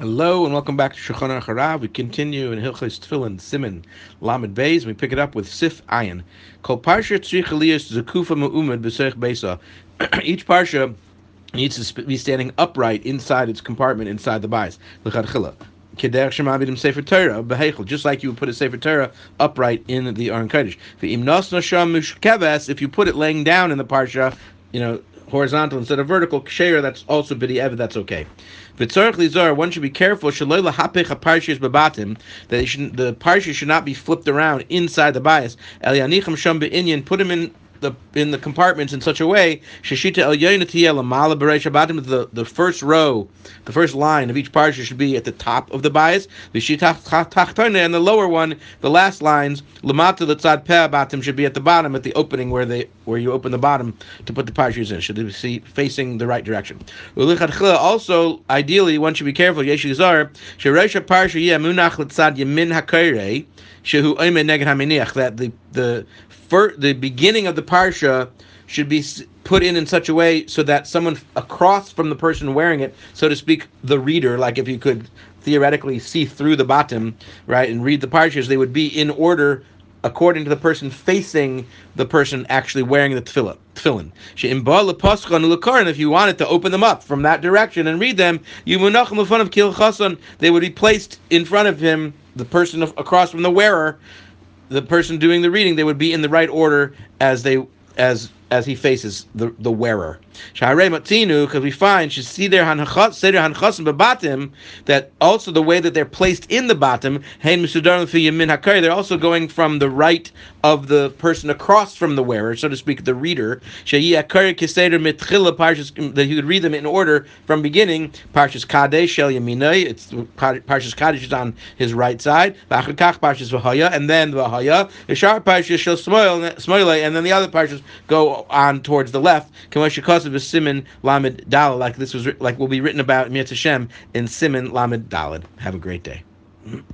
Hello and welcome back to Shulchan Aruch We continue in Hilchos Tefillin Siman Lamed Beis. We pick it up with Sif Ayin. Kol Parsha Tzrich Elias Zekufa Mu'umad B'Seich Beisa. Each Parsha needs to be standing upright inside its compartment inside the Bais. L'chadchila. Keder Shemavidim Sefer Torah beheichel, just like you would put a Sefer Torah upright in the Aron Kodesh. V'im nos nasham mushkeves, if you put it laying down in the parsha, you know, horizontal instead of vertical, ksheir, that's also b'di'ev, that's okay. V'tzorach lizar, one should be careful, shaloi lahapich that should, the parsha should not be flipped around inside the bias. Be'inyan, put him in the in the compartments in such a way the the first row the first line of each parsha should be at the top of the bias. The shita and the lower one the last lines lamata batim should be at the bottom at the opening where they where you open the bottom to put the parshas in. Should be facing the right direction. Also ideally one should be careful yeshizar sheresha parsha munach letzad hakoirei shehu neged that the the first, the beginning of the parsha should be put in in such a way so that someone across from the person wearing it, so to speak, the reader, like if you could theoretically see through the bottom, right, and read the parshas, they would be in order according to the person facing the person actually wearing the tefillah. Tefillin. And if you wanted to open them up from that direction and read them, you of they would be placed in front of him, the person across from the wearer, the person doing the reading, they would be in the right order as they as as he faces the, the wearer. Because we find Seder Hanchasim Babatim that also the way that they're placed in the bottom, they're also going from the right of the person across from the wearer, so to speak, the reader. That he would read them in order from beginning. Parshas Kadesh Shel Yaminai, it's Parshas Kadesh is on his right side. Parshas Vahaya, and then Vahaya. Ishar Parshas Shel Smoile, and then the other Parshas go on towards the left. Siman Lamed Dalad, like this was like will be written about Mir Hashem in Siman Lamed Dalad. Have a great day.